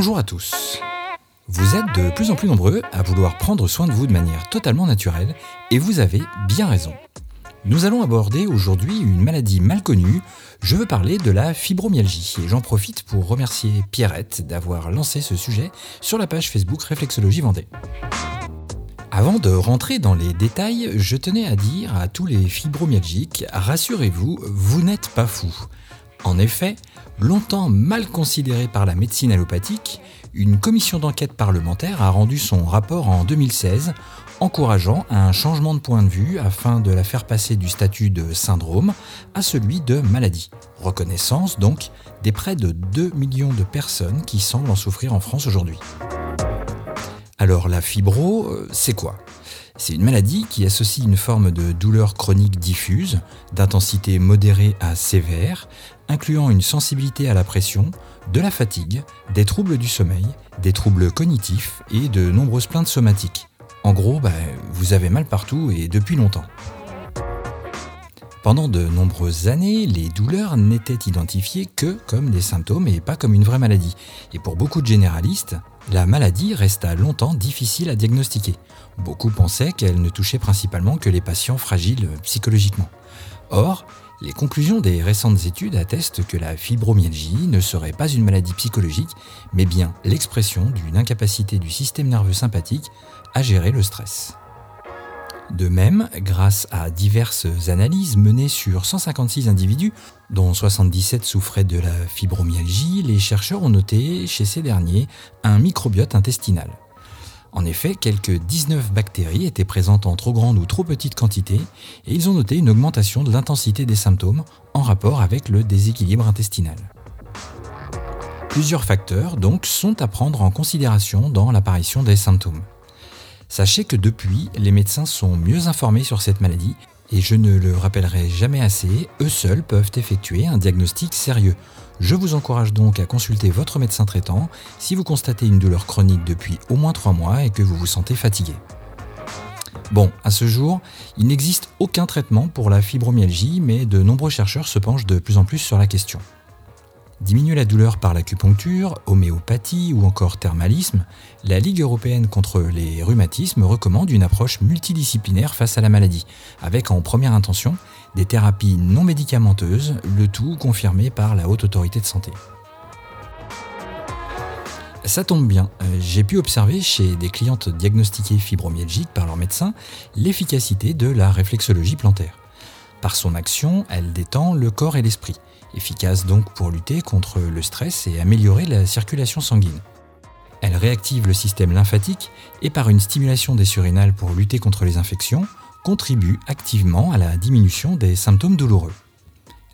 Bonjour à tous. Vous êtes de plus en plus nombreux à vouloir prendre soin de vous de manière totalement naturelle et vous avez bien raison. Nous allons aborder aujourd'hui une maladie mal connue. Je veux parler de la fibromyalgie et j'en profite pour remercier Pierrette d'avoir lancé ce sujet sur la page Facebook Réflexologie Vendée. Avant de rentrer dans les détails, je tenais à dire à tous les fibromyalgiques, rassurez-vous, vous n'êtes pas fous. En effet, longtemps mal considérée par la médecine allopathique, une commission d'enquête parlementaire a rendu son rapport en 2016 encourageant un changement de point de vue afin de la faire passer du statut de syndrome à celui de maladie. Reconnaissance donc des près de 2 millions de personnes qui semblent en souffrir en France aujourd'hui. Alors la fibro, euh, c'est quoi? C'est une maladie qui associe une forme de douleur chronique diffuse, d'intensité modérée à sévère, incluant une sensibilité à la pression, de la fatigue, des troubles du sommeil, des troubles cognitifs et de nombreuses plaintes somatiques. En gros, bah, vous avez mal partout et depuis longtemps. Pendant de nombreuses années, les douleurs n'étaient identifiées que comme des symptômes et pas comme une vraie maladie. Et pour beaucoup de généralistes, la maladie resta longtemps difficile à diagnostiquer. Beaucoup pensaient qu'elle ne touchait principalement que les patients fragiles psychologiquement. Or, les conclusions des récentes études attestent que la fibromyalgie ne serait pas une maladie psychologique, mais bien l'expression d'une incapacité du système nerveux sympathique à gérer le stress. De même, grâce à diverses analyses menées sur 156 individus, dont 77 souffraient de la fibromyalgie, les chercheurs ont noté chez ces derniers un microbiote intestinal. En effet, quelques 19 bactéries étaient présentes en trop grande ou trop petite quantité et ils ont noté une augmentation de l'intensité des symptômes en rapport avec le déséquilibre intestinal. Plusieurs facteurs donc sont à prendre en considération dans l'apparition des symptômes. Sachez que depuis, les médecins sont mieux informés sur cette maladie et je ne le rappellerai jamais assez, eux seuls peuvent effectuer un diagnostic sérieux. Je vous encourage donc à consulter votre médecin traitant si vous constatez une douleur chronique depuis au moins 3 mois et que vous vous sentez fatigué. Bon, à ce jour, il n'existe aucun traitement pour la fibromyalgie, mais de nombreux chercheurs se penchent de plus en plus sur la question. Diminuer la douleur par l'acupuncture, homéopathie ou encore thermalisme, la Ligue européenne contre les rhumatismes recommande une approche multidisciplinaire face à la maladie, avec en première intention des thérapies non médicamenteuses, le tout confirmé par la Haute Autorité de Santé. Ça tombe bien, euh, j'ai pu observer chez des clientes diagnostiquées fibromyalgiques par leur médecin l'efficacité de la réflexologie plantaire. Par son action, elle détend le corps et l'esprit efficace donc pour lutter contre le stress et améliorer la circulation sanguine. Elle réactive le système lymphatique et par une stimulation des surrénales pour lutter contre les infections, contribue activement à la diminution des symptômes douloureux.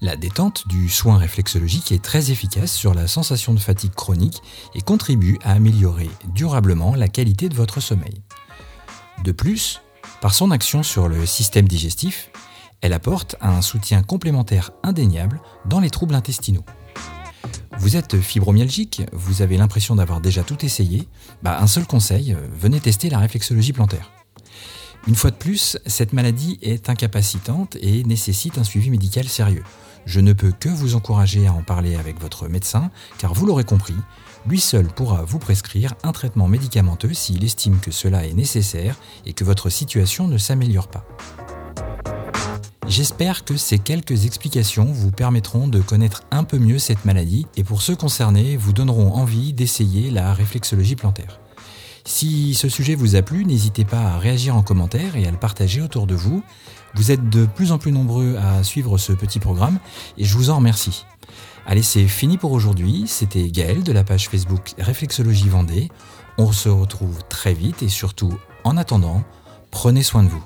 La détente du soin réflexologique est très efficace sur la sensation de fatigue chronique et contribue à améliorer durablement la qualité de votre sommeil. De plus, par son action sur le système digestif, elle apporte un soutien complémentaire indéniable dans les troubles intestinaux. Vous êtes fibromyalgique, vous avez l'impression d'avoir déjà tout essayé, bah un seul conseil, euh, venez tester la réflexologie plantaire. Une fois de plus, cette maladie est incapacitante et nécessite un suivi médical sérieux. Je ne peux que vous encourager à en parler avec votre médecin, car vous l'aurez compris, lui seul pourra vous prescrire un traitement médicamenteux s'il estime que cela est nécessaire et que votre situation ne s'améliore pas. J'espère que ces quelques explications vous permettront de connaître un peu mieux cette maladie et pour ceux concernés vous donneront envie d'essayer la réflexologie plantaire. Si ce sujet vous a plu, n'hésitez pas à réagir en commentaire et à le partager autour de vous. Vous êtes de plus en plus nombreux à suivre ce petit programme et je vous en remercie. Allez, c'est fini pour aujourd'hui. C'était Gaël de la page Facebook Réflexologie Vendée. On se retrouve très vite et surtout, en attendant, prenez soin de vous.